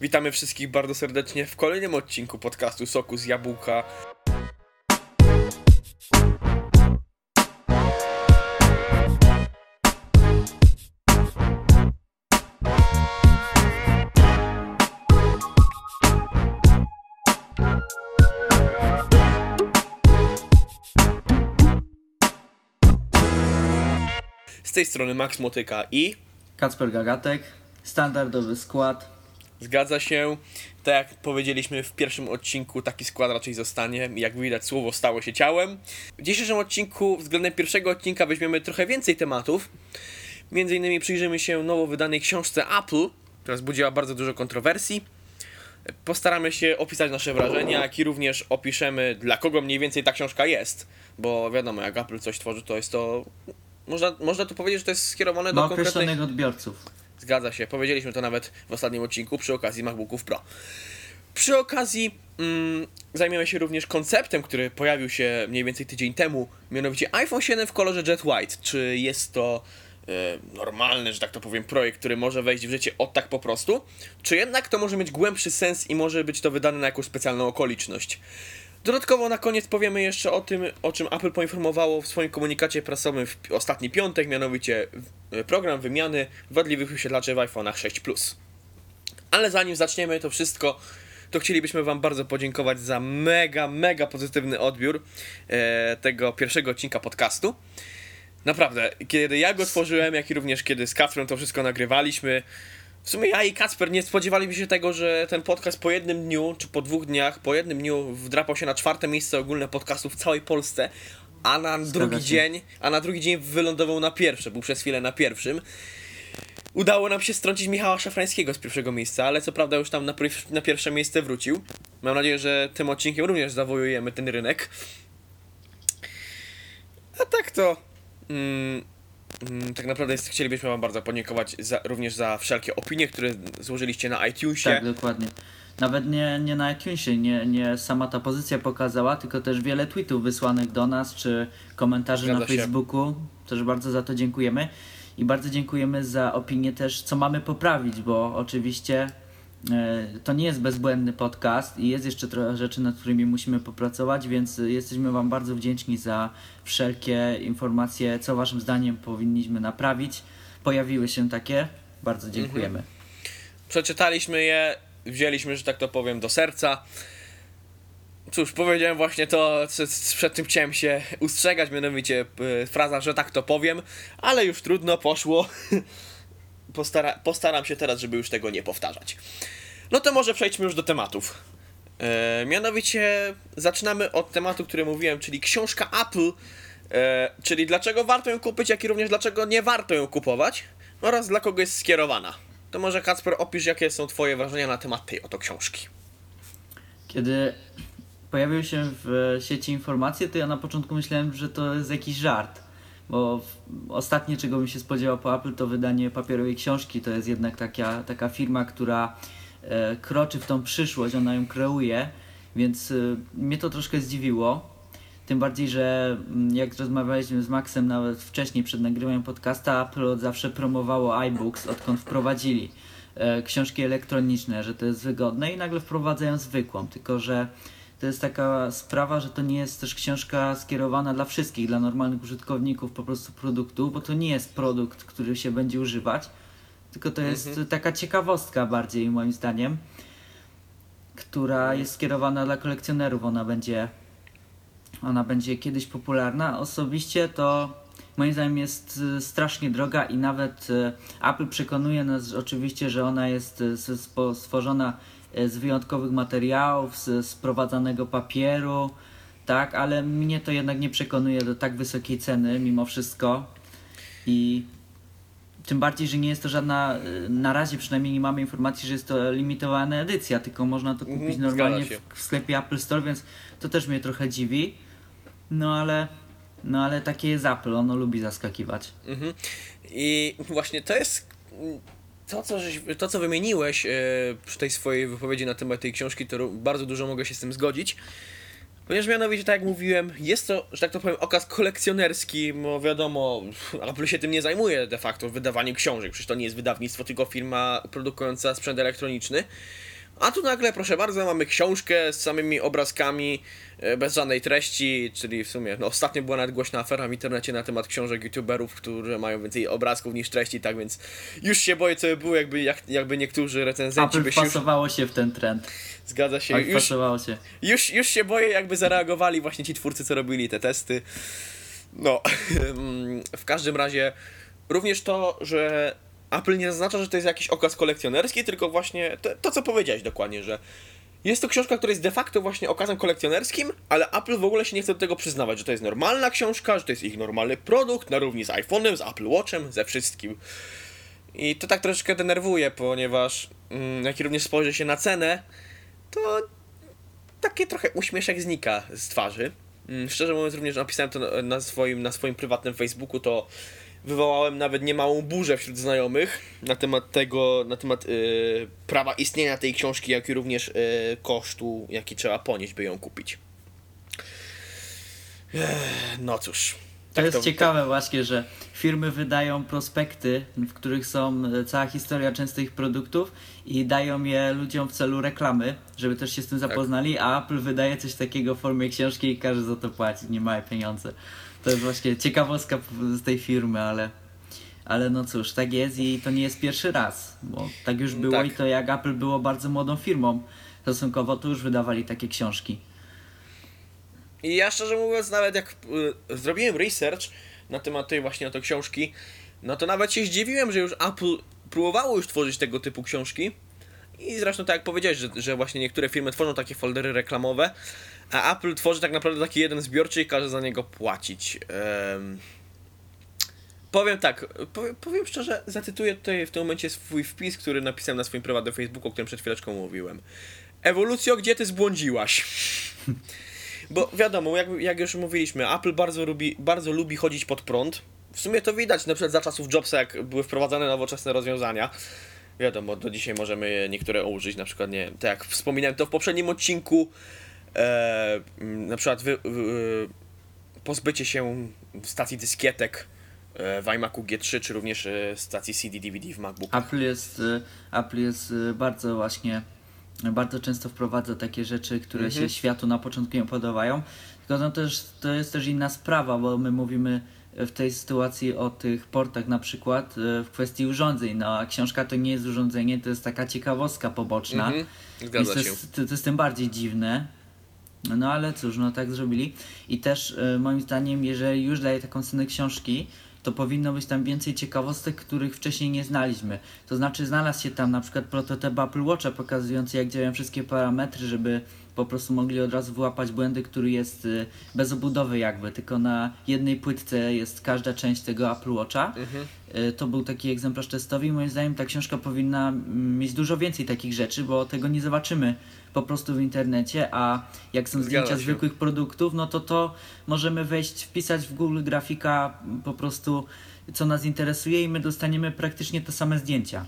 Witamy wszystkich bardzo serdecznie w kolejnym odcinku podcastu Soku z Jabłka. Z tej strony Max Motyka i Kacper Gagatek, standardowy skład. Zgadza się. Tak jak powiedzieliśmy w pierwszym odcinku, taki skład raczej zostanie. Jak widać, słowo stało się ciałem. W dzisiejszym odcinku, względem pierwszego odcinka, weźmiemy trochę więcej tematów. Między innymi przyjrzymy się nowo wydanej książce Apple, która wzbudziła bardzo dużo kontrowersji. Postaramy się opisać nasze wrażenia, jak i również opiszemy, dla kogo mniej więcej ta książka jest. Bo wiadomo, jak Apple coś tworzy, to jest to. Można, można tu powiedzieć, że to jest skierowane do Do konkretnych określonych odbiorców. Zgadza się, powiedzieliśmy to nawet w ostatnim odcinku przy okazji MacBooków Pro. Przy okazji mm, zajmiemy się również konceptem, który pojawił się mniej więcej tydzień temu, mianowicie iPhone 7 w kolorze Jet White. Czy jest to e, normalny, że tak to powiem, projekt, który może wejść w życie od tak po prostu? Czy jednak to może mieć głębszy sens i może być to wydane na jakąś specjalną okoliczność? Dodatkowo na koniec powiemy jeszcze o tym, o czym Apple poinformowało w swoim komunikacie prasowym w ostatni piątek, mianowicie program wymiany wadliwych wyświetlaczy w iPhone'ach 6 Plus. Ale zanim zaczniemy to wszystko, to chcielibyśmy Wam bardzo podziękować za mega, mega pozytywny odbiór e, tego pierwszego odcinka podcastu. Naprawdę, kiedy ja go tworzyłem, jak i również kiedy z Kacprem to wszystko nagrywaliśmy, w sumie ja i Kacper nie spodziewaliśmy się tego, że ten podcast po jednym dniu, czy po dwóch dniach, po jednym dniu wdrapał się na czwarte miejsce ogólne podcastów w całej Polsce, a na drugi się. dzień, a na drugi dzień wylądował na pierwsze, był przez chwilę na pierwszym. Udało nam się strącić Michała Szafrańskiego z pierwszego miejsca, ale co prawda już tam na, na pierwsze miejsce wrócił. Mam nadzieję, że tym odcinkiem również zawojujemy ten rynek. A tak to. Mm, mm, tak naprawdę jest, chcielibyśmy Wam bardzo podziękować za, również za wszelkie opinie, które złożyliście na iTunesie. Tak, dokładnie. Nawet nie, nie na iTunesie, nie, nie sama ta pozycja pokazała, tylko też wiele tweetów wysłanych do nas, czy komentarzy Zgadza na się. Facebooku. Też bardzo za to dziękujemy. I bardzo dziękujemy za opinię też, co mamy poprawić, bo oczywiście e, to nie jest bezbłędny podcast i jest jeszcze trochę rzeczy, nad którymi musimy popracować, więc jesteśmy Wam bardzo wdzięczni za wszelkie informacje, co Waszym zdaniem powinniśmy naprawić. Pojawiły się takie. Bardzo dziękujemy. Przeczytaliśmy je, wzięliśmy, że tak to powiem, do serca. Cóż, powiedziałem właśnie to, przed tym chciałem się ustrzegać, mianowicie e, fraza, że tak to powiem, ale już trudno, poszło. Postara, postaram się teraz, żeby już tego nie powtarzać. No to może przejdźmy już do tematów. E, mianowicie zaczynamy od tematu, który mówiłem, czyli książka Apple, e, czyli dlaczego warto ją kupić, jak i również dlaczego nie warto ją kupować oraz dla kogo jest skierowana. To może Kacper opisz, jakie są twoje wrażenia na temat tej oto książki. Kiedy pojawiły się w sieci informacje, to ja na początku myślałem, że to jest jakiś żart. Bo ostatnie, czego bym się spodziewał po Apple, to wydanie papierowej książki. To jest jednak taka, taka firma, która e, kroczy w tą przyszłość, ona ją kreuje, więc e, mnie to troszkę zdziwiło. Tym bardziej, że mm, jak rozmawialiśmy z Maxem nawet wcześniej przed nagrywaniem podcasta, Apple zawsze promowało iBooks, odkąd wprowadzili e, książki elektroniczne, że to jest wygodne i nagle wprowadzają zwykłą, tylko że to jest taka sprawa, że to nie jest też książka skierowana dla wszystkich, dla normalnych użytkowników po prostu produktu, bo to nie jest produkt, który się będzie używać, tylko to jest taka ciekawostka bardziej moim zdaniem, która jest skierowana dla kolekcjonerów, ona będzie ona będzie kiedyś popularna. Osobiście to moim zdaniem jest y, strasznie droga i nawet y, Apple przekonuje nas oczywiście, że ona jest y, stworzona z wyjątkowych materiałów, z sprowadzanego papieru, tak, ale mnie to jednak nie przekonuje do tak wysokiej ceny mimo wszystko i tym bardziej, że nie jest to żadna, y, na razie przynajmniej nie mamy informacji, że jest to limitowana edycja, tylko można to kupić Mhm, normalnie w, w sklepie Apple Store, więc to też mnie trochę dziwi. No ale, no ale takie jest Apple, ono lubi zaskakiwać. Mhm. I właśnie to jest to, co, żeś, to, co wymieniłeś e, przy tej swojej wypowiedzi na temat tej książki, to bardzo dużo mogę się z tym zgodzić. Ponieważ mianowicie, tak jak mówiłem, jest to, że tak to powiem, okaz kolekcjonerski, bo wiadomo, Apple się tym nie zajmuje de facto, wydawaniem książek, przecież to nie jest wydawnictwo, tylko firma produkująca sprzęt elektroniczny. A tu nagle, proszę bardzo, mamy książkę z samymi obrazkami, e, bez żadnej treści, czyli w sumie, no ostatnio była nawet głośna afera w internecie na temat książek youtuberów, które mają więcej obrazków niż treści, tak więc już się boję, co by było, jakby, jak, jakby niektórzy recenzenci Apple by się już... wpasowało się w ten trend. Zgadza się, Tak, już, wpasowało się. już, już się boję, jakby zareagowali właśnie ci twórcy, co robili te testy. No, w każdym razie również to, że Apple nie zaznacza, że to jest jakiś okaz kolekcjonerski, tylko właśnie to, to co powiedziałeś dokładnie, że jest to książka, która jest de facto właśnie okazem kolekcjonerskim, ale Apple w ogóle się nie chce do tego przyznawać, że to jest normalna książka, że to jest ich normalny produkt, na równi z iPhone'em, z Apple Watchem, ze wszystkim. I to tak troszeczkę denerwuje, ponieważ mm, jak również spojrzy się na cenę, to taki trochę uśmieszek znika z twarzy. Mm, Szczerze mówiąc, również napisałem to na swoim, na swoim prywatnym Facebooku, to wywołałem nawet niemałą burzę wśród znajomych na temat tego, na temat y, prawa istnienia tej książki, jak i również y, kosztu, jaki trzeba ponieść, by ją kupić. No cóż. To tak jest ciekawe właśnie, że firmy wydają prospekty, w których są e, cała historia często ich produktów i dają je ludziom w celu reklamy, żeby też się z tym zapoznali, a Apple wydaje coś takiego w formie książki i każe za to płacić, nie pieniądze. To jest właśnie ciekawostka z tej firmy, ale, ale no cóż, tak jest i to nie jest pierwszy raz, bo tak już było Tak. i to jak Apple było bardzo młodą firmą stosunkowo, to już wydawali takie książki. I ja szczerze mówiąc, nawet jak y, zrobiłem research na temat tej właśnie oto książki, no to nawet się zdziwiłem, że już Apple próbowało już tworzyć tego typu książki. I zresztą tak jak powiedziałeś, że, że właśnie niektóre firmy tworzą takie foldery reklamowe, a Apple tworzy tak naprawdę taki jeden zbiorczy i każe za niego płacić. Em, Powiem tak, powiem, powiem szczerze, zacytuję tutaj w tym momencie swój wpis, który napisałem na swoim prywatnym Facebooku, o którym przed chwileczką mówiłem. Ewolucjo, gdzie ty zbłądziłaś? Bo wiadomo, jak, jak już mówiliśmy, Apple bardzo lubi, bardzo lubi chodzić pod prąd. W sumie to widać na przykład za czasów Jobsa, jak były wprowadzane nowoczesne rozwiązania. Wiadomo, do dzisiaj możemy niektóre użyć, na przykład nie, tak jak wspominałem to w poprzednim odcinku, e, na przykład wy, wy, pozbycie się stacji dyskietek e, w iMacu G3, czy również e, stacji CD-DVD w MacBooku. Apple jest, Apple jest bardzo właśnie, bardzo często wprowadza takie rzeczy, które Mhm. się światu na początku nie podobają. Tylko no też, to jest też inna sprawa, bo my mówimy w tej sytuacji o tych portach na przykład y, w kwestii urządzeń. No a książka to nie jest urządzenie, to jest taka ciekawostka poboczna. Mhm, Zgadza to się. jest, to, to jest tym bardziej dziwne. No ale cóż, no tak zrobili. I też y, moim zdaniem, jeżeli już daje taką cenę książki, to powinno być tam więcej ciekawostek, których wcześniej nie znaliśmy. To znaczy znalazł się tam na przykład prototyp Apple Watcha pokazujący jak działają wszystkie parametry, żeby po prostu mogli od razu wyłapać błędy, który jest y, bez obudowy jakby, tylko na jednej płytce jest każda część tego Apple Watcha. Mhm. Y, To był taki egzemplarz testowy i moim zdaniem ta książka powinna mm, mieć dużo więcej takich rzeczy, bo tego nie zobaczymy po prostu w internecie, a jak są zdjęcia zwykłych produktów, no to to możemy wejść, wpisać w Google grafika po prostu co nas interesuje i my dostaniemy praktycznie te same zdjęcia.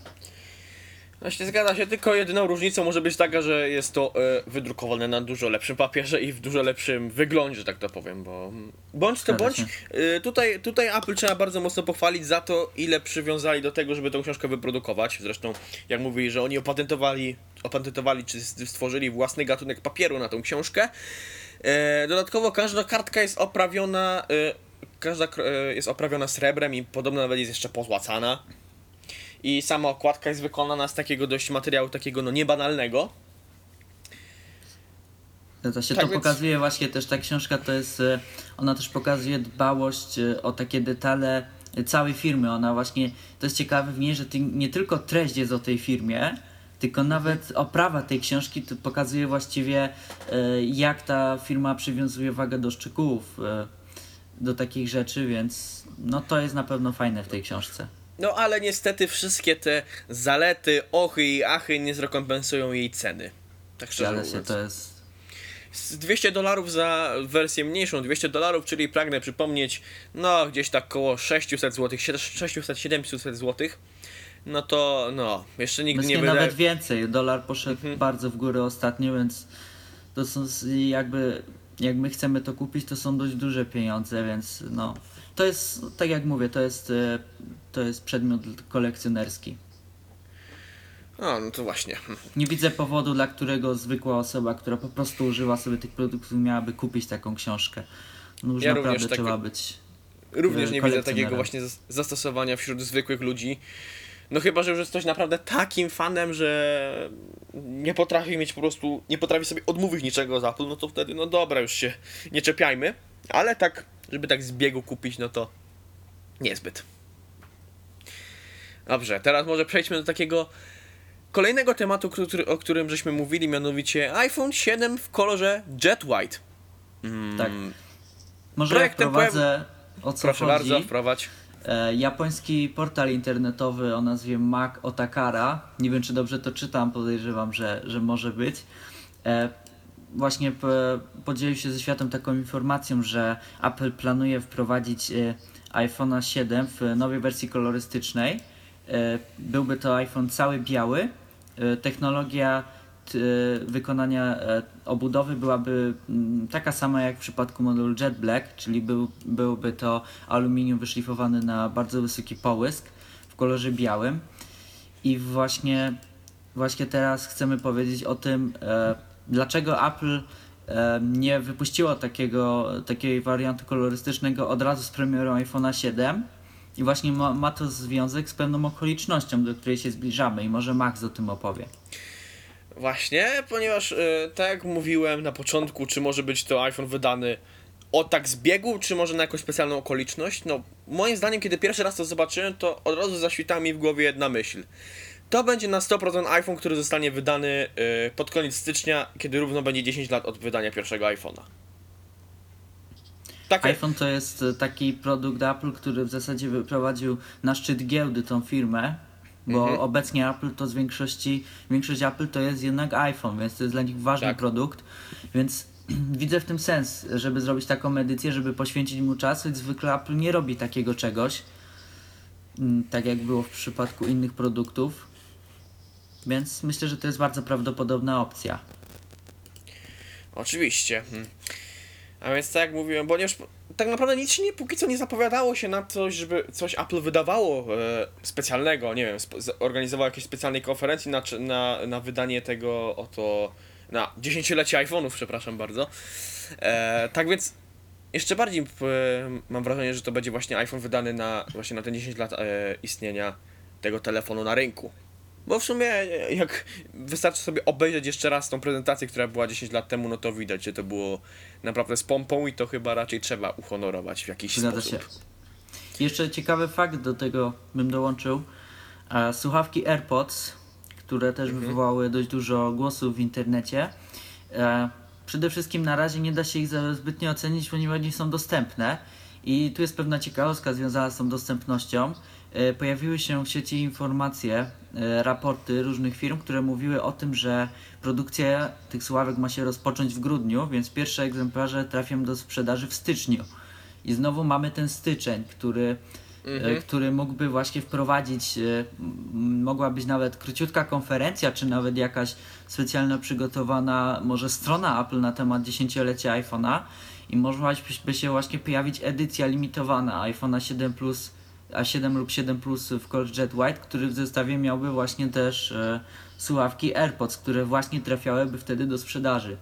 Właśnie zgadza się, tylko jedyną różnicą może być taka, że jest to e, wydrukowane na dużo lepszym papierze i w dużo lepszym wyglądzie, że tak to powiem, bo bądź to bądź, e, tutaj, tutaj Apple trzeba bardzo mocno pochwalić za to, ile przywiązali do tego, żeby tą książkę wyprodukować. Zresztą, jak mówili, że oni opatentowali, opatentowali czy stworzyli własny gatunek papieru na tą książkę. E, dodatkowo każda kartka jest oprawiona, e, każda jest oprawiona srebrem i podobno nawet jest jeszcze pozłacana. I sama okładka jest wykonana z takiego dość materiału, takiego no niebanalnego. To się Tak to więc- pokazuje właśnie też ta książka to jest, e, ona też pokazuje dbałość e, o takie detale e, całej firmy. Ona właśnie, to jest ciekawe w niej, że nie tylko treść jest o tej firmie, tylko nawet oprawa tej książki pokazuje właściwie jak ta firma przywiązuje wagę do szczegółów, do takich rzeczy, więc no to jest na pewno fajne w tej książce. No ale niestety wszystkie te zalety, ochy i achy nie zrekompensują jej ceny. Tak szczerze się mówiąc. to jest Z 200 dolarów za wersję mniejszą, 200 dolarów, czyli pragnę przypomnieć, no gdzieś tak koło 600 zł, 600-700 zł. No to no, jeszcze nigdy Właściwie nie wyda... nawet więcej. Dolar poszedł Mhm. bardzo w górę ostatnio, więc to są jakby jak my chcemy to kupić, to są dość duże pieniądze, więc no to jest tak jak mówię, to jest e, to jest przedmiot kolekcjonerski. A, no to właśnie. Nie widzę powodu, dla którego zwykła osoba, która po prostu używa sobie tych produktów, miałaby kupić taką książkę. No już Ja naprawdę takie- trzeba być. Również nie widzę takiego właśnie zas- zastosowania wśród zwykłych ludzi. No chyba, że już jest ktoś naprawdę takim fanem, że nie potrafi mieć po prostu, nie potrafi sobie odmówić niczego z Apple, no to wtedy, no dobra, już się nie czepiajmy. Ale tak, żeby tak z biegu kupić, no to niezbyt. Dobrze, teraz może przejdźmy do takiego kolejnego tematu, który, o którym żeśmy mówili, mianowicie iPhone 7 w kolorze Jet White. Tak. Może ja Projektem wprowadzę o co Proszę chodzi. bardzo, wprowadź. E, japoński portal internetowy o nazwie Mac Otakara, nie wiem czy dobrze to czytam, podejrzewam, że, że może być, e, właśnie podzielił się ze światem taką informacją, że Apple planuje wprowadzić e, iPhone'a 7 w nowej wersji kolorystycznej. E, byłby to iPhone cały biały. E, technologia wykonania obudowy byłaby mm, taka sama jak w przypadku modelu Jet Black, czyli był, byłby to aluminium wyszlifowany na bardzo wysoki połysk w kolorze białym. I właśnie, właśnie teraz chcemy powiedzieć o tym, dlaczego Apple nie wypuściło takiego, takiej wariantu kolorystycznego od razu z premierą iPhone'a 7. I właśnie ma, ma to związek z pewną okolicznością, do której się zbliżamy i może Max o tym opowie. Właśnie, ponieważ e, tak jak mówiłem na początku, czy może być to iPhone wydany o tak z biegu, czy może na jakąś specjalną okoliczność, no moim zdaniem, kiedy pierwszy raz to zobaczyłem, to od razu zaświtała mi w głowie jedna myśl. To będzie na 100% iPhone, który zostanie wydany e, pod koniec stycznia, kiedy równo będzie 10 lat od wydania pierwszego iPhone'a. Tak, iPhone to jest e, taki produkt Apple, który w zasadzie wyprowadził na szczyt giełdy tą firmę, bo Mhm. obecnie Apple to z większości, większość Apple to jest jednak iPhone, więc to jest dla nich ważny Tak. produkt, więc widzę w tym sens, żeby zrobić taką edycję, żeby poświęcić mu czas, choć zwykle Apple nie robi takiego czegoś, mm, tak jak było w przypadku innych produktów, więc myślę, że to jest bardzo prawdopodobna opcja. Oczywiście. Hmm. A więc tak jak mówiłem, ponieważ tak naprawdę nic się nie, póki co nie zapowiadało się na coś, żeby coś Apple wydawało e, specjalnego, nie wiem, organizowało jakieś specjalnej konferencji na, na, na wydanie tego oto, na dziesięciolecie iPhone'ów, przepraszam bardzo. E, tak więc jeszcze bardziej e, mam wrażenie, że to będzie właśnie iPhone wydany na właśnie na te 10 lat e, istnienia tego telefonu na rynku. Bo w sumie jak wystarczy sobie obejrzeć jeszcze raz tą prezentację, która była 10 lat temu, no to widać, że to było naprawdę z pompą i to chyba raczej trzeba uhonorować w jakiś Zgadza sposób. się. Jeszcze ciekawy fakt do tego bym dołączył. Słuchawki AirPods, które też Mhm. wywołały dość dużo głosów w internecie. E, Przede wszystkim na razie nie da się ich zbytnio ocenić, ponieważ nie są dostępne. I tu jest pewna ciekawostka związana z tą dostępnością. E, Pojawiły się w sieci informacje, e, raporty różnych firm, które mówiły o tym, że produkcja tych słuchawek ma się rozpocząć w grudniu, więc pierwsze egzemplarze trafią do sprzedaży w styczniu. I znowu mamy ten styczeń, który, Mhm. e, który mógłby właśnie wprowadzić, mogła być nawet króciutka konferencja, czy nawet jakaś specjalna przygotowana może strona Apple na temat dziesięciolecia iPhone'a i mogłaby się właśnie pojawić edycja limitowana iPhone'a 7 Plus, a 7 lub 7 Plus w kolorze Jet White, który w zestawie miałby właśnie też e, słuchawki AirPods, które właśnie trafiałyby wtedy do sprzedaży.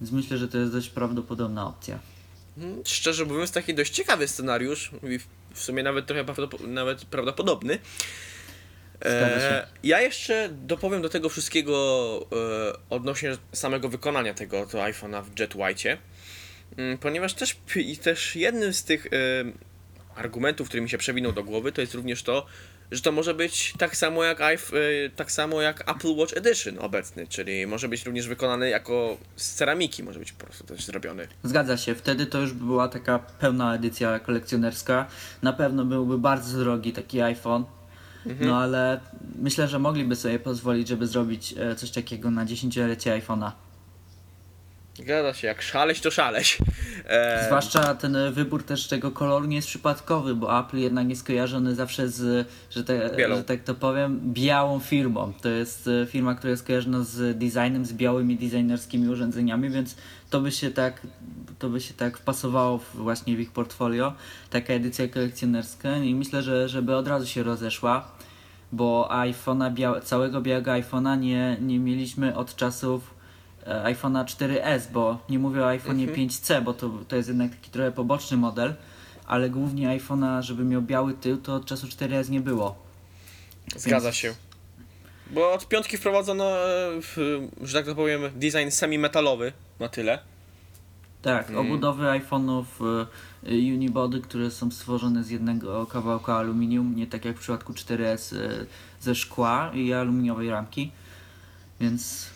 Więc myślę, że to jest dość prawdopodobna opcja. Mm, Szczerze mówiąc, taki dość ciekawy scenariusz w- sumie nawet trochę prawdopod- nawet prawdopodobny. E, ja jeszcze dopowiem do tego wszystkiego e, odnośnie samego wykonania tego to iPhone'a w Jet White, ponieważ też, i też jednym z tych e, argumentów, który mi się przewinął do głowy, to jest również to, że to może być tak samo jak, e, tak samo jak Apple Watch Edition obecny, czyli może być również wykonany jako z ceramiki, może być po prostu też zrobiony. Zgadza się, wtedy to już by była taka pełna edycja kolekcjonerska. Na pewno byłby bardzo drogi taki iPhone. No ale myślę, że mogliby sobie pozwolić, żeby zrobić e, coś takiego na dziesięciolecie iPhone'a. Zgadza się, jak szaleć to szaleć. E, Zwłaszcza ten e, wybór też tego koloru nie jest przypadkowy, bo Apple jednak jest kojarzony zawsze z, że, te, że tak to powiem, białą firmą. To jest e, firma, która jest kojarzona z designem, z białymi designerskimi urządzeniami, więc to by się tak, to by się tak wpasowało w, właśnie w ich portfolio, taka edycja kolekcjonerska i myślę, że żeby od razu się rozeszła. bo iPhone'a bia- całego białego iPhone'a nie, nie mieliśmy od czasów iPhone'a 4S, bo nie mówię o iPhone'ie 5C, bo to, to jest jednak taki trochę poboczny model, ale głównie iPhone'a, żeby miał biały tył, to od czasu 4S nie było. Zgadza się. Bo od piątki wprowadzono, e, że tak to powiem, design semi-metalowy na tyle. Tak, obudowy iPhone'ów y, unibody, które są stworzone z jednego kawałka aluminium, nie tak jak w przypadku 4S y, ze szkła i aluminiowej ramki. Więc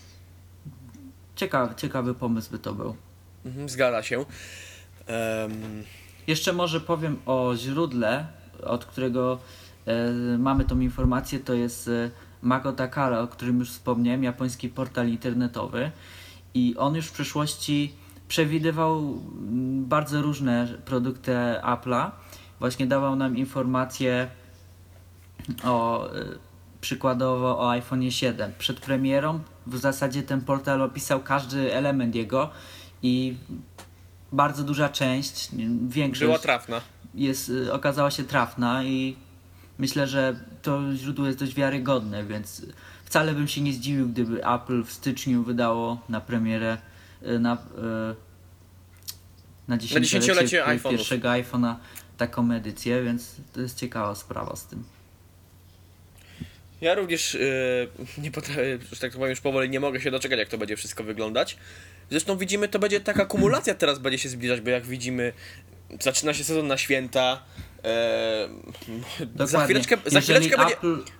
ciekawy, ciekawy pomysł by to był. Mhm, zgadza się. Em, Jeszcze może powiem o źródle, od którego e, mamy tą informację, to jest e, Mago Takara, o którym już wspomniałem, japoński portal internetowy i on już w przeszłości przewidywał mm, bardzo różne produkty Apple'a. Właśnie dawał nam informacje o e, przykładowo o iPhone 7. Przed premierą w zasadzie ten portal opisał każdy element jego i bardzo duża część, większość była trafna. jest, y, okazała się trafna i myślę, że to źródło jest dość wiarygodne, więc wcale bym się nie zdziwił, gdyby Apple w styczniu wydało na premierę y, na, y, na dziesięciolecie, dziesięciolecie pi- iPhone'ów. pierwszego iPhone'a taką edycję, więc to jest ciekawa sprawa z tym. Ja również yy, nie potrafię, że tak powiem, już powoli nie mogę się doczekać, jak to będzie wszystko wyglądać. Zresztą widzimy, to będzie taka kumulacja teraz będzie się zbliżać, bo jak widzimy, zaczyna się sezon na święta. E, za chwileczkę, za Jeżeli chwileczkę będzie.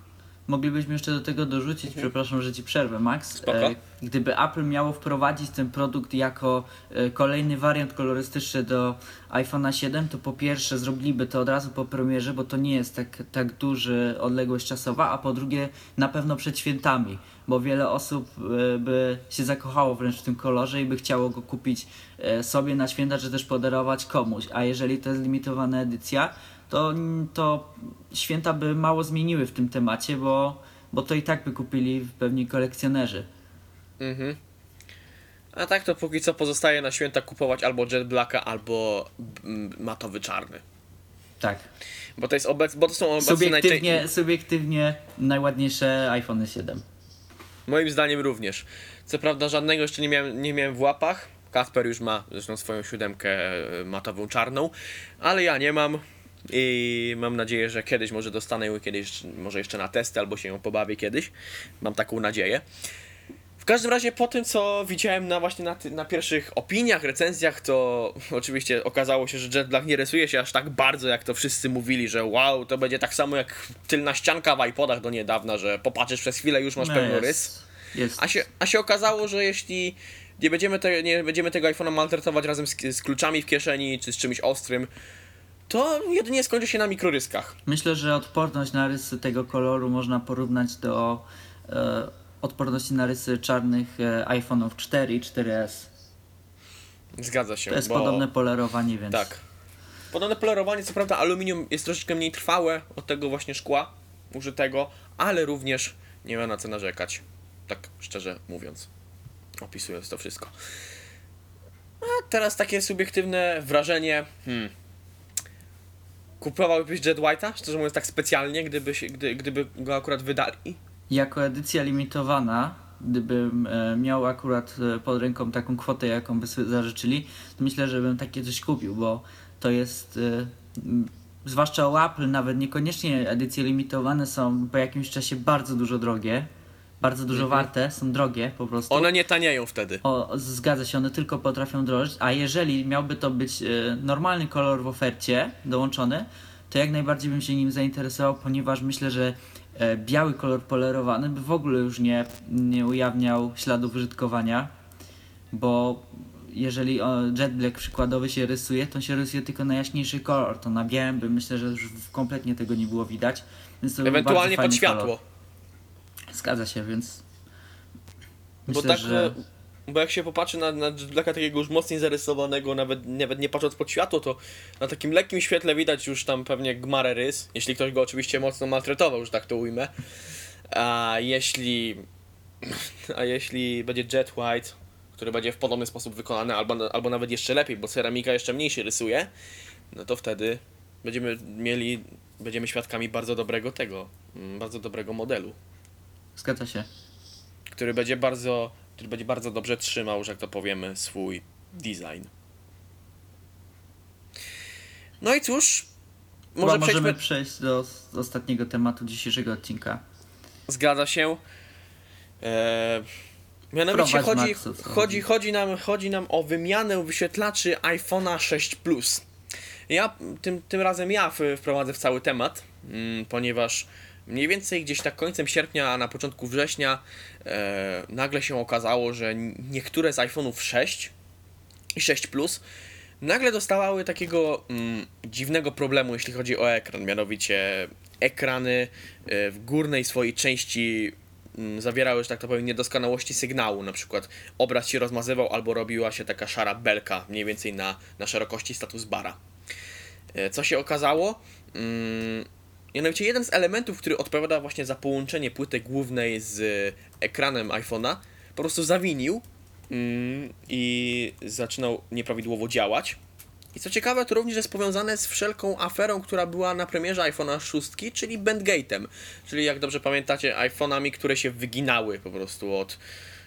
Moglibyśmy jeszcze do tego dorzucić, przepraszam, że ci przerwę, Max. Mhm. E, Gdyby Apple miało wprowadzić ten produkt jako e, kolejny wariant kolorystyczny do iPhone'a 7, to po pierwsze zrobiliby to od razu po premierze, bo to nie jest tak, tak duży odległość czasowa, a po drugie na pewno przed świętami, bo wiele osób e, by się zakochało wręcz w tym kolorze i by chciało go kupić e, sobie na święta, czy też podarować komuś. A jeżeli to jest limitowana edycja, to, to święta by mało zmieniły w tym temacie, bo, bo to i tak by kupili pewnie kolekcjonerzy. Mhm. A tak to póki co pozostaje na święta kupować albo Jet Blacka, albo mm, matowy czarny. Tak. Bo to jest obec, bo to są obecnie Subiektywnie, najczęściej. subiektywnie najładniejsze iPhone 7. Moim zdaniem również. Co prawda żadnego jeszcze nie miałem, nie miałem w łapach. Kasper już ma zresztą swoją siódemkę e, matową czarną, ale ja nie mam. I mam nadzieję, że kiedyś może dostanę ją kiedyś, może jeszcze na testy, albo się ją pobawię kiedyś. Mam taką nadzieję. W każdym razie po tym, co widziałem na właśnie na, na pierwszych opiniach, recenzjach, to oczywiście okazało się, że Jet Black nie rysuje się aż tak bardzo, jak to wszyscy mówili, że wow, to będzie tak samo jak tylna ścianka w iPodach do niedawna, że popatrzysz przez chwilę już masz No jest- rys. Jest. A się, a się okazało, że jeśli nie będziemy, te, nie będziemy tego iPhone'a maltretować razem z, z kluczami w kieszeni czy z czymś ostrym, to jedynie skończy się na mikroryskach. Myślę, że odporność na rysy tego koloru można porównać do e, odporności na rysy czarnych e, iPhone'ów 4 i 4S. Zgadza się. To jest bo... podobne polerowanie, więc Tak. Podobne polerowanie, co prawda aluminium jest troszeczkę mniej trwałe od tego właśnie szkła użytego, ale również nie ma na co narzekać. Tak szczerze mówiąc, opisując to wszystko. A teraz takie subiektywne wrażenie. Hmm. Kupowałbyś Jet White'a? Szczerze mówiąc, tak specjalnie, gdyby, się, gdy, gdyby go akurat wydali? jako edycja limitowana, gdybym e, miał akurat e, pod ręką taką kwotę, jaką by sobie zażyczyli, to myślę, że bym takie coś kupił, bo to jest, e, zwłaszcza u Apple, nawet niekoniecznie edycje limitowane są po jakimś czasie bardzo dużo drogie, bardzo dużo warte, są drogie po prostu. One nie tanieją wtedy. O, zgadza się, one tylko potrafią drożyć, a jeżeli miałby to być e, normalny kolor w ofercie dołączony, to jak najbardziej bym się nim zainteresował, ponieważ myślę, że e, biały kolor polerowany by w ogóle już nie, nie ujawniał śladów użytkowania, bo jeżeli o, Jet Black przykładowy się rysuje, to się rysuje tylko na jaśniejszy kolor, to na białym by myślę, że już kompletnie tego nie było widać. Więc to Ewentualnie pod fajny kolor. Zgadza się, więc Bo myślę, tak, że... e, bo jak się popatrzy na, na Blacka takiego już mocniej zarysowanego, nawet, nawet nie patrząc pod światło, to na takim lekkim świetle widać już tam pewnie gmarę rys, jeśli ktoś go oczywiście mocno maltretował, że tak to ujmę. A jeśli, a jeśli będzie Jet White, który będzie w podobny sposób wykonany, albo, albo nawet jeszcze lepiej, bo ceramika jeszcze mniej się rysuje, no to wtedy będziemy mieli, będziemy świadkami bardzo dobrego tego mm, bardzo dobrego modelu, Zgadza się. który będzie bardzo, który będzie bardzo dobrze trzymał, że jak to powiemy, swój design. No i cóż, Chyba może możemy przejdźmy, przejść do s- ostatniego tematu dzisiejszego odcinka. zgadza się. E, mianowicie Prowadź, chodzi, chodzi, chodzi. nam, chodzi nam o wymianę wyświetlaczy iPhone'a 6 Plus. Ja tym, tym razem ja wprowadzę w cały temat, mm, ponieważ mniej więcej gdzieś tak końcem sierpnia, a na początku września e, nagle się okazało, że niektóre z iPhone'ów 6 i 6 Plus nagle dostawały takiego mm, dziwnego problemu, jeśli chodzi o ekran. Mianowicie ekrany e, w górnej swojej części mm, zawierały, że tak to powiem, niedoskonałości sygnału. Na przykład obraz się rozmazywał albo robiła się taka szara belka, mniej więcej na, na szerokości status bara. E, Co się okazało? Mm, Mianowicie jeden z elementów, który odpowiada właśnie za połączenie płyty głównej z ekranem iPhone'a, po prostu zawinił mm, i zaczynał nieprawidłowo działać. I co ciekawe, to również jest powiązane z wszelką aferą, która była na premierze iPhone'a 6, czyli Bandgate'em. Czyli jak dobrze pamiętacie, iPhone'ami, które się wyginały po prostu od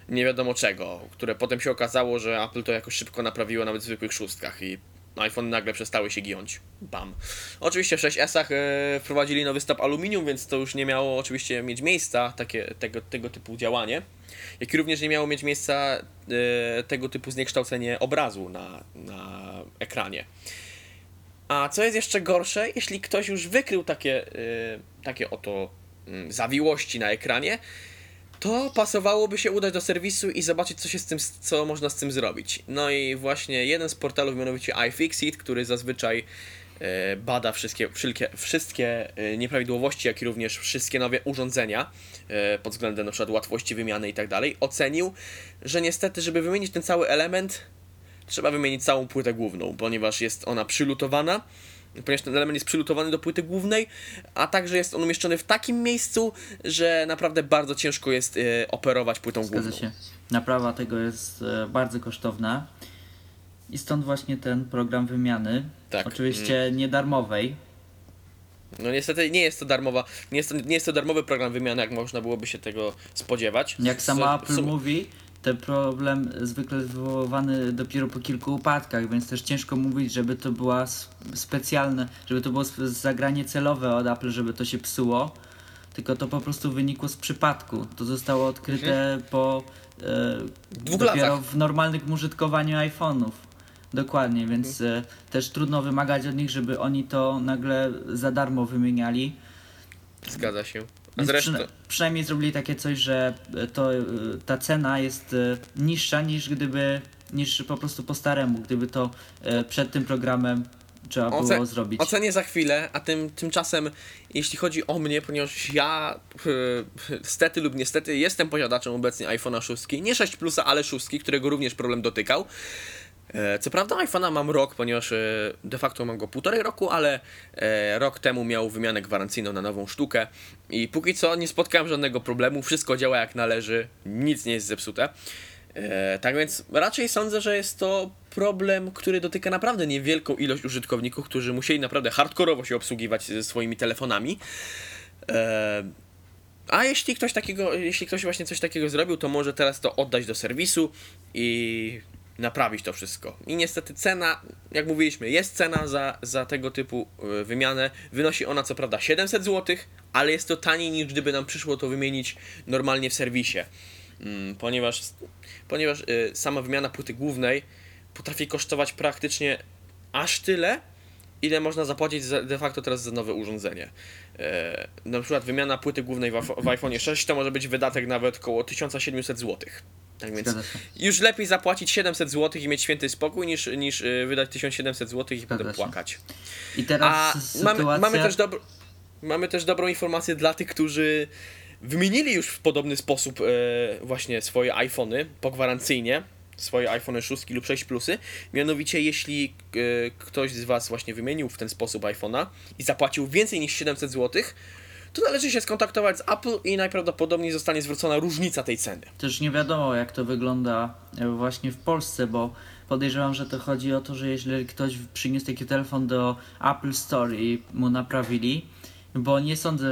nie wiadomo czego, które potem się okazało, że Apple to jakoś szybko naprawiło nawet w zwykłych szóstkach i iPhone nagle przestały się giąć. Bam. Oczywiście w 6S-ach e, wprowadzili nowy stop aluminium, więc to już nie miało oczywiście mieć miejsca takie, tego, tego typu działanie. Jak i również nie miało mieć miejsca e, tego typu zniekształcenie obrazu na, na ekranie. A co jest jeszcze gorsze, jeśli ktoś już wykrył takie, y, takie oto mm, zawiłości na ekranie, to pasowałoby się udać do serwisu i zobaczyć, co się z tym, co można z tym zrobić. No i właśnie jeden z portalów, mianowicie iFixit, który zazwyczaj e, bada wszystkie, wszelkie, wszystkie e, nieprawidłowości, jak i również wszystkie nowe urządzenia e, pod względem przykład łatwości wymiany i tak dalej, ocenił, że niestety, żeby wymienić ten cały element, trzeba wymienić całą płytę główną, ponieważ jest ona przylutowana, ponieważ ten element jest przylutowany do płyty głównej, a także jest on umieszczony w takim miejscu, że naprawdę bardzo ciężko jest e, operować płytą Zgadza główną. się. Naprawa tego jest e, bardzo kosztowna. I stąd właśnie ten program wymiany. Tak. Oczywiście nie darmowej. No niestety nie jest to darmowa, nie jest to, nie jest to darmowy program wymiany, jak można byłoby się tego spodziewać. Jak sama Apple mówi, ten problem zwykle wywoływany dopiero po kilku upadkach, więc też ciężko mówić, żeby to była specjalne, żeby to było zagranie celowe od Apple, żeby to się psuło. Tylko to po prostu wynikło z przypadku. To zostało odkryte po e, Mhm. Dwóch dopiero latach. w normalnym użytkowaniu iPhone'ów. Dokładnie, więc Mhm. e, też trudno wymagać od nich, żeby oni to nagle za darmo wymieniali. Zgadza się. Więc zresztą, przyna- przynajmniej zrobili takie coś, że e, to, e, ta cena jest e, niższa niż gdyby, niż po prostu po staremu, gdyby to przed tym programem trzeba było Oce- zrobić. Ocenię za chwilę, a tym, tymczasem, jeśli chodzi o mnie, ponieważ ja e, stety lub niestety jestem posiadaczem obecnie iPhone'a 6, nie 6 plusa, ale 6, którego również problem dotykał. E, Co prawda iPhone'a mam rok, ponieważ e, de facto mam go półtorej roku, ale e, rok temu miał wymianę gwarancyjną na nową sztukę i póki co nie spotkałem żadnego problemu, wszystko działa jak należy, nic nie jest zepsute. Tak więc raczej sądzę, że jest to problem, który dotyka naprawdę niewielką ilość użytkowników, którzy musieli naprawdę hardkorowo się obsługiwać ze swoimi telefonami. A jeśli ktoś takiego, jeśli ktoś właśnie coś takiego zrobił, to może teraz to oddać do serwisu i naprawić to wszystko. I niestety cena, jak mówiliśmy, jest cena za, za tego typu y, wymianę. Wynosi ona co prawda 700 zł, ale jest to taniej niż gdyby nam przyszło to wymienić normalnie w serwisie. Mm, ponieważ ponieważ y, sama wymiana płyty głównej potrafi kosztować praktycznie aż tyle, ile można zapłacić za, de facto teraz za nowe urządzenie. E, na przykład wymiana płyty głównej w, w iPhone 6 to może być wydatek nawet około 1700 zł. Tak więc już lepiej zapłacić 700 zł i mieć święty spokój niż, niż y, wydać 1700 zł i potem się. płakać. I teraz A sytuacja... mamy, mamy, też dobro, mamy też dobrą informację dla tych, którzy wymienili już w podobny sposób e, właśnie swoje iPhony pogwarancyjnie, swoje iPhone 6 lub 6 Plusy. Mianowicie, jeśli e, ktoś z Was właśnie wymienił w ten sposób iPhone'a i zapłacił więcej niż 700 zł, to należy się skontaktować z Apple i najprawdopodobniej zostanie zwrócona różnica tej ceny. Też nie wiadomo, jak to wygląda e, właśnie w Polsce, bo podejrzewam, że to chodzi o to, że jeżeli ktoś przyniósł taki telefon do Apple Store i mu naprawili, Bo nie sądzę,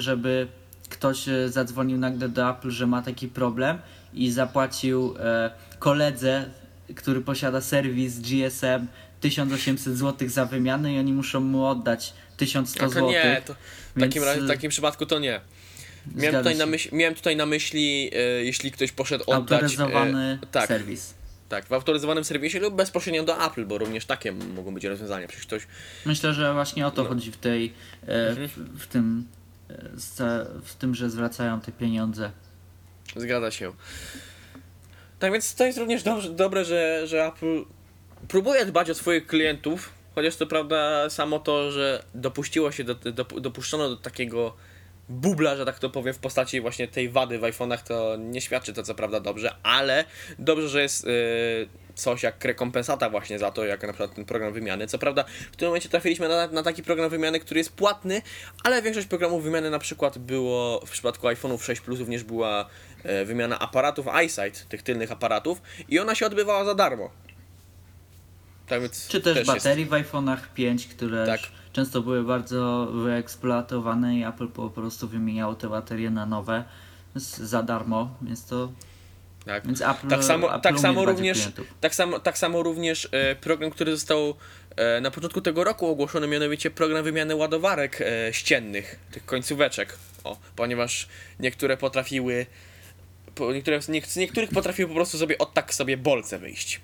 żeby ktoś e, zadzwonił nagle do Apple, że ma taki problem i zapłacił e, koledze, który posiada serwis GSM 1800 zł za wymianę i oni muszą mu oddać 1100 To zł. nie, to w Więc, takim, razie, w y, takim przypadku to nie. Miałem Zgadza tutaj, na myśli, miałem tutaj na myśli, e, jeśli ktoś poszedł oddać. Autoryzowany e, tak, serwis. tak, w autoryzowanym serwisie lub bezpośrednio do Apple, bo również takie mogą być rozwiązania. Przecież ktoś. Myślę, że właśnie o to No. chodzi w tej, e, w, w tym, w tym, że zwracają te pieniądze. Zgadza się. Tak więc to jest również dobrze, dobre, że, że Apple próbuje dbać o swoich klientów, chociaż to prawda samo to, że dopuściło się do, do, dopuszczono do takiego bubla, że tak to powiem, w postaci właśnie tej wady w iPhone'ach, to nie świadczy to co prawda dobrze, ale dobrze, że jest yy, coś jak rekompensata właśnie za to, jak na przykład ten program wymiany. Co prawda w tym momencie trafiliśmy na, na taki program wymiany, który jest płatny, ale większość programów wymiany na przykład było w przypadku iPhone'ów 6 Plus również była e, wymiana aparatów EyeSight, tych tylnych aparatów i ona się odbywała za darmo. Tak więc Czy też, jest- baterii w iPhone'ach 5, które Tak. często były bardzo wyeksploatowane i Apple po prostu wymieniało te baterie na nowe za darmo, więc to Tak. więc Apple, Tak samo, Apple tak samo również, klientów. tak samo, tak samo również e, program, który został e, na początku tego roku ogłoszony, mianowicie program wymiany ładowarek e, ściennych, tych końcóweczek. O, ponieważ niektóre potrafiły, po, niektóre, nie, z niektórych potrafiły po prostu sobie od tak sobie bolce wyjść.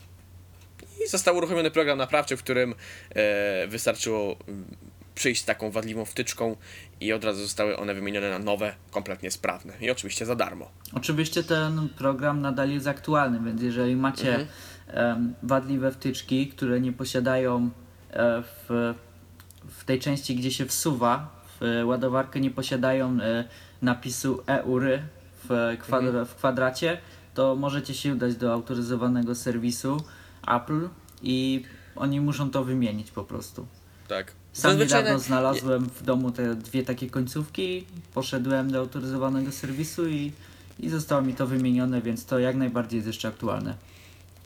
I został uruchomiony program naprawczy, w którym e, wystarczyło przyjść z taką wadliwą wtyczką i od razu zostały one wymienione na nowe, kompletnie sprawne. I oczywiście za darmo. Oczywiście ten program nadal jest aktualny, więc jeżeli macie Mhm. wadliwe wtyczki, które nie posiadają e, w, w tej części, gdzie się wsuwa w ładowarkę, nie posiadają e, napisu EURY w, kwadra, Mhm. w kwadracie, to możecie się udać do autoryzowanego serwisu Apple i oni muszą to wymienić po prostu. Tak. Sam Zazwyczaj niedawno na- znalazłem w domu te dwie takie końcówki, poszedłem do autoryzowanego serwisu i, i zostało mi to wymienione, więc to jak najbardziej jest jeszcze aktualne.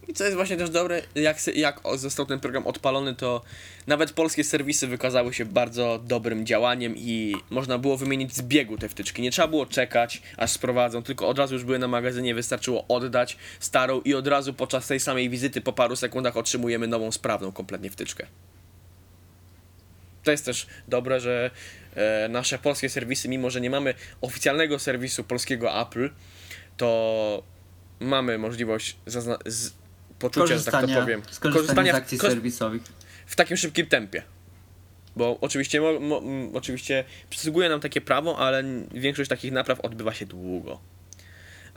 I co jest właśnie też dobre, jak, jak został ten program odpalony, to nawet polskie serwisy wykazały się bardzo dobrym działaniem i można było wymienić z biegu te wtyczki. Nie trzeba było czekać, aż sprowadzą, tylko od razu już były na magazynie, wystarczyło oddać starą i od razu podczas tej samej wizyty po paru sekundach otrzymujemy nową, sprawną kompletnie wtyczkę. To jest też dobre, że e, nasze polskie serwisy, mimo że nie mamy oficjalnego serwisu polskiego Apple, to mamy możliwość poczucia, że tak to Korzystania, powiem, skorzystania z akcji serwisowych. w takim szybkim tempie. Bo oczywiście, mo, mo, oczywiście przysługuje nam takie prawo, ale większość takich napraw odbywa się długo.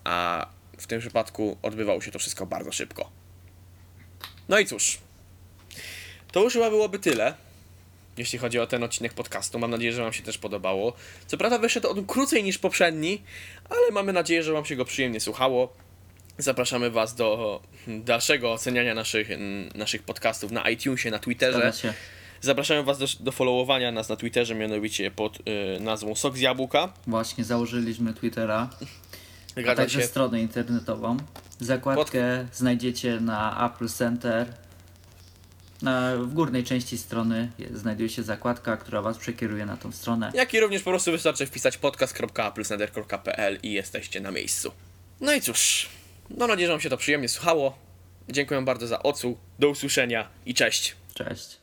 A w tym przypadku odbywało się to wszystko bardzo szybko. No i cóż. To już chyba byłoby tyle. Jeśli chodzi o ten odcinek podcastu, mam nadzieję, że Wam się też podobało. Co prawda wyszedł on krócej niż poprzedni, ale mamy nadzieję, że Wam się go przyjemnie słuchało. Zapraszamy Was do dalszego oceniania naszych, naszych podcastów na iTunesie, na Twitterze. Zapraszamy Was do, do followowania nas na Twitterze, mianowicie pod y, nazwą Sok z Jabłka. Właśnie założyliśmy Twittera, a także się. stronę internetową. Zakładkę znajdziecie na Apple Center. Na, w górnej części strony je- znajduje się zakładka, która Was przekieruje na tą stronę. Jak i również po prostu wystarczy wpisać podcast.applesneder.pl i jesteście na miejscu. No i cóż, mam nadzieję, że Wam się to przyjemnie słuchało. Dziękuję bardzo za odsłuch, do usłyszenia i cześć. Cześć.